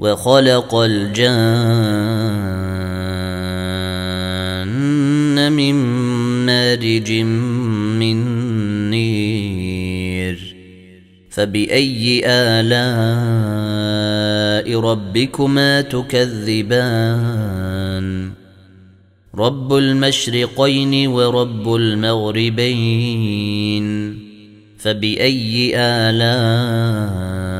وخلق الجان من مارج من نير. فبأي آلاء ربكما تكذبان؟ رب المشرقين ورب المغربين. فبأي آلاء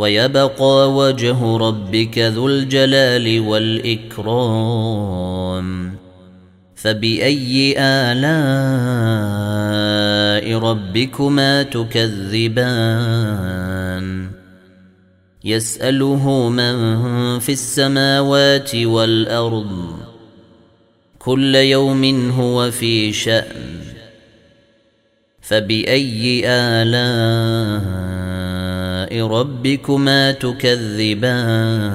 ويبقى وجه ربك ذو الجلال والإكرام. فبأي آلاء ربكما تكذبان؟ يسأله من في السماوات والأرض. كل يوم هو في شأن. فبأي آلاء ربكما تكذبان.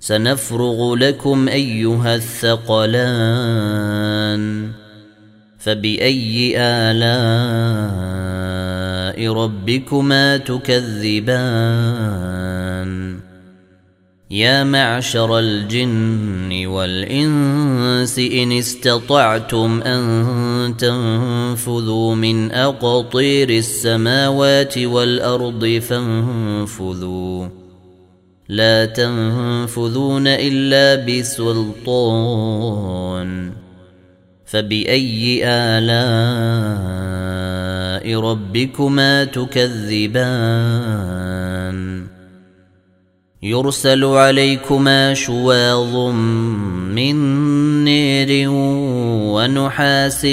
سنفرغ لكم أيها الثقلان. فبأي آلاء ربكما تكذبان؟ يا معشر الجن والإنس إن استطعتم أن تنفذوا من أقطير السماوات والأرض فانفذوا. لا تنفذون إلا بسلطان. فبأي آلاء ربكما تكذبان؟ يرسل عليكما شواظ من نير ونحاس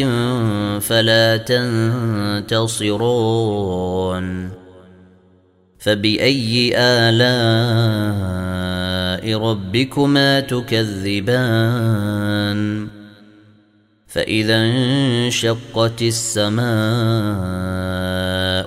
فلا تنتصرون. فبأي آلاء ربكما تكذبان؟ فإذا انشقت السماء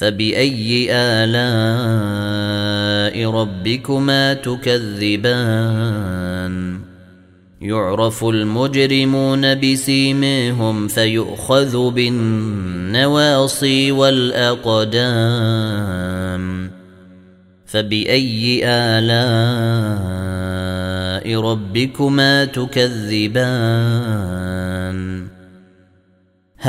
فبأي آلاء ربكما تكذبان؟ يعرف المجرمون بسيميهم فيؤخذ بالنواصي والأقدام. فبأي آلاء ربكما تكذبان؟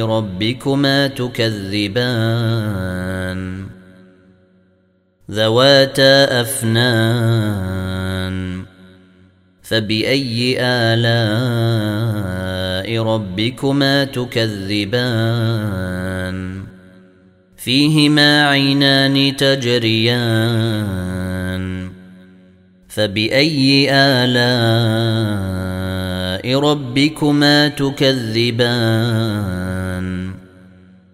ربكما تكذبان. ذواتا أفنان. فبأي آلاء ربكما تكذبان؟ فيهما عينان تجريان. فبأي آلاء ربكما تكذبان؟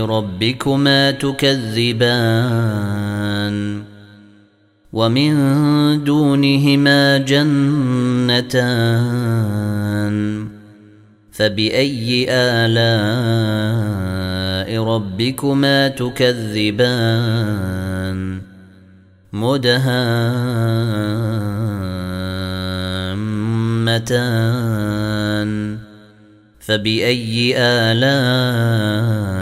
ربكما تكذبان ومن دونهما جنتان فبأي آلاء ربكما تكذبان مدهامتان فبأي آلاء